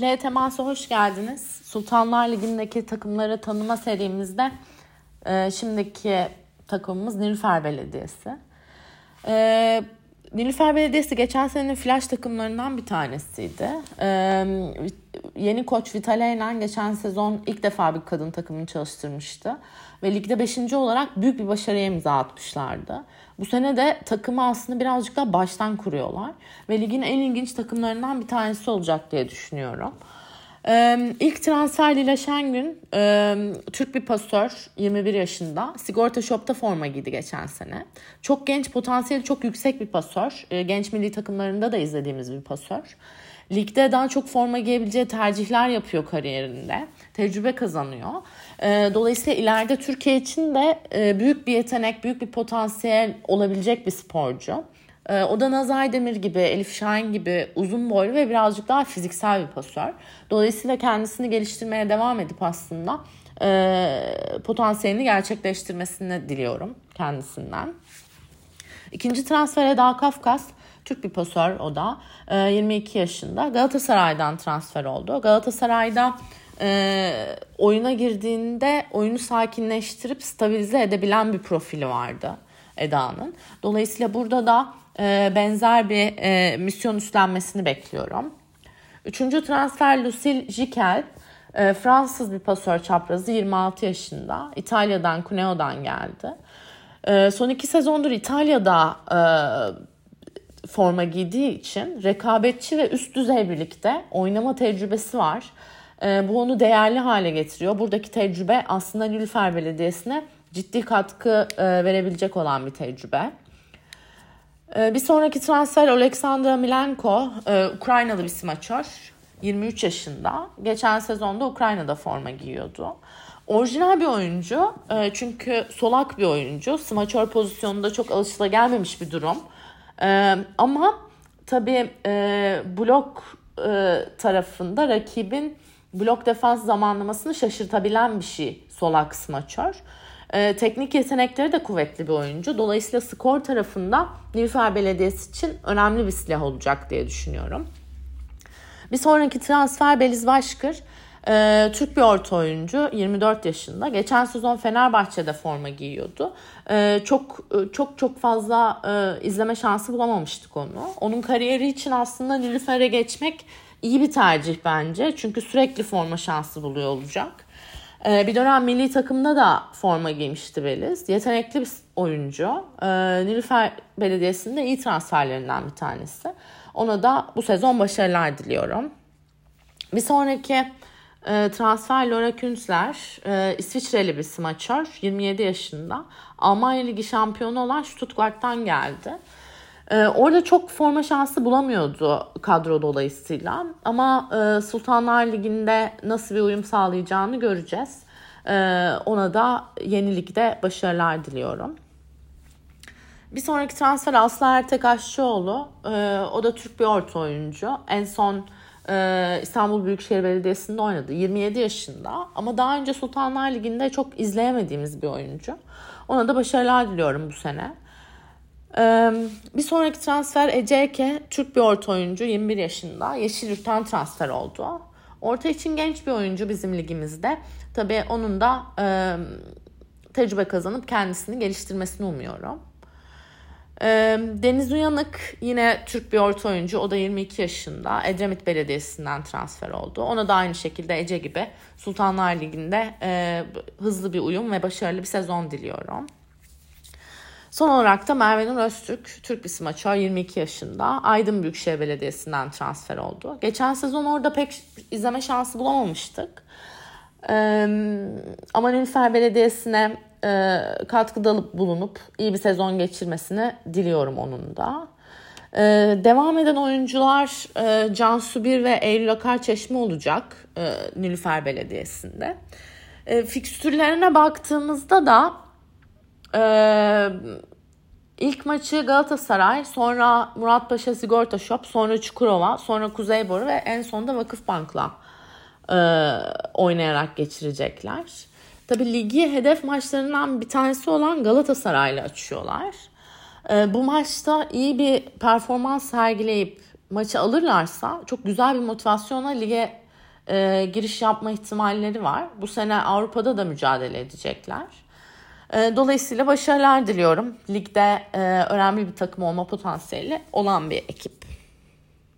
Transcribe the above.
Play Temas'a hoş geldiniz. Sultanlar Ligi'ndeki takımları tanıma serimizde e, şimdiki takımımız Nilüfer Belediyesi. E, Nilüfer Belediyesi geçen senenin flash takımlarından bir tanesiydi. E, yeni koç Vitaleynen geçen sezon ilk defa bir kadın takımını çalıştırmıştı. Ve ligde 5. olarak büyük bir başarıya imza atmışlardı. Bu sene de takımı aslında birazcık daha baştan kuruyorlar. Ve ligin en ilginç takımlarından bir tanesi olacak diye düşünüyorum. Ee, ilk transfer Lila Şengün, e, Türk bir pasör, 21 yaşında. Sigorta Shop'ta forma giydi geçen sene. Çok genç, potansiyeli çok yüksek bir pasör. E, genç milli takımlarında da izlediğimiz bir pasör. Ligde daha çok forma giyebileceği tercihler yapıyor kariyerinde. Tecrübe kazanıyor. E, dolayısıyla ileride Türkiye için de e, büyük bir yetenek, büyük bir potansiyel olabilecek bir sporcu. E, o da Nazay Demir gibi, Elif Şahin gibi uzun boylu ve birazcık daha fiziksel bir pasör. Dolayısıyla kendisini geliştirmeye devam edip aslında potansiyelini gerçekleştirmesini diliyorum kendisinden. İkinci transfer Eda Kafkas. Türk bir pasör o da. 22 yaşında. Galatasaray'dan transfer oldu. Galatasaray'da e, oyuna girdiğinde oyunu sakinleştirip stabilize edebilen bir profili vardı Eda'nın. Dolayısıyla burada da e, benzer bir e, misyon üstlenmesini bekliyorum. Üçüncü transfer Lucille Jikel. E, Fransız bir pasör çaprazı 26 yaşında. İtalya'dan, Cuneo'dan geldi. Son iki sezondur İtalya'da forma giydiği için rekabetçi ve üst düzey birlikte oynama tecrübesi var. Bu onu değerli hale getiriyor. Buradaki tecrübe aslında Nilüfer Belediyesi'ne ciddi katkı verebilecek olan bir tecrübe. E, bir sonraki transfer Oleksandr Milenko, e, Ukraynalı bir smaçör. 23 yaşında. Geçen sezonda Ukrayna'da forma giyiyordu. Orijinal bir oyuncu e, çünkü solak bir oyuncu. Smaçör pozisyonunda çok alışılagelmemiş bir durum. E, ama tabii blok tarafında rakibin blok defans zamanlamasını şaşırtabilen bir şey solak smaçör. Ee, teknik yetenekleri de kuvvetli bir oyuncu. Dolayısıyla skor tarafında Nilüfer Belediyesi için önemli bir silah olacak diye düşünüyorum. Bir sonraki transfer Beliz Başkır. Ee, Türk bir orta oyuncu 24 yaşında. Geçen sezon Fenerbahçe'de forma giyiyordu. Ee, çok çok çok fazla e, izleme şansı bulamamıştık onu. Onun kariyeri için aslında Nilüfer'e geçmek iyi bir tercih bence. Çünkü sürekli forma şansı buluyor olacak. Ee, bir dönem milli takımda da forma giymişti Beliz. Yetenekli bir oyuncu. Ee, Nilüfer Belediyesi'nde iyi transferlerinden bir tanesi. Ona da bu sezon başarılar diliyorum. Bir sonraki e, transfer Laura Künzler. E, İsviçreli bir smaçör. 27 yaşında. Almanya Ligi şampiyonu olan Stuttgart'tan geldi. Ee, orada çok forma şansı bulamıyordu kadro dolayısıyla. Ama e, Sultanlar Ligi'nde nasıl bir uyum sağlayacağını göreceğiz. Ee, ona da yeni ligde başarılar diliyorum. Bir sonraki transfer Aslı Ertek Aşçıoğlu. Ee, o da Türk bir orta oyuncu. En son e, İstanbul Büyükşehir Belediyesi'nde oynadı. 27 yaşında ama daha önce Sultanlar Ligi'nde çok izleyemediğimiz bir oyuncu. Ona da başarılar diliyorum bu sene. Bir sonraki transfer Eceke, Türk bir orta oyuncu 21 yaşında. Yeşilyurt'tan transfer oldu. Orta için genç bir oyuncu bizim ligimizde. Tabii onun da e, tecrübe kazanıp kendisini geliştirmesini umuyorum. E, Deniz Uyanık yine Türk bir orta oyuncu. O da 22 yaşında. Edremit Belediyesi'nden transfer oldu. Ona da aynı şekilde Ece gibi Sultanlar Ligi'nde e, hızlı bir uyum ve başarılı bir sezon diliyorum. Son olarak da Merve Nur Öztürk, Türk bir smaçör 22 yaşında. Aydın Büyükşehir Belediyesi'nden transfer oldu. Geçen sezon orada pek izleme şansı bulamamıştık. Ee, ama Nilüfer Belediyesi'ne e, katkıda bulunup iyi bir sezon geçirmesini diliyorum onun da. Ee, devam eden oyuncular e, Cansu Bir ve Eylül Akar Çeşme olacak e, Nilüfer Belediyesi'nde. E, fikstürlerine baktığımızda da ee, ilk maçı Galatasaray, sonra Muratpaşa Sigorta Shop, sonra Çukurova, sonra Kuzeyboru ve en sonunda Vakıfbank'la e, oynayarak geçirecekler. Tabi ligi hedef maçlarından bir tanesi olan Galatasaray'la açıyorlar. E, bu maçta iyi bir performans sergileyip maçı alırlarsa çok güzel bir motivasyonla lige e, giriş yapma ihtimalleri var. Bu sene Avrupa'da da mücadele edecekler. E, dolayısıyla başarılar diliyorum. Ligde e, önemli bir takım olma potansiyeli olan bir ekip.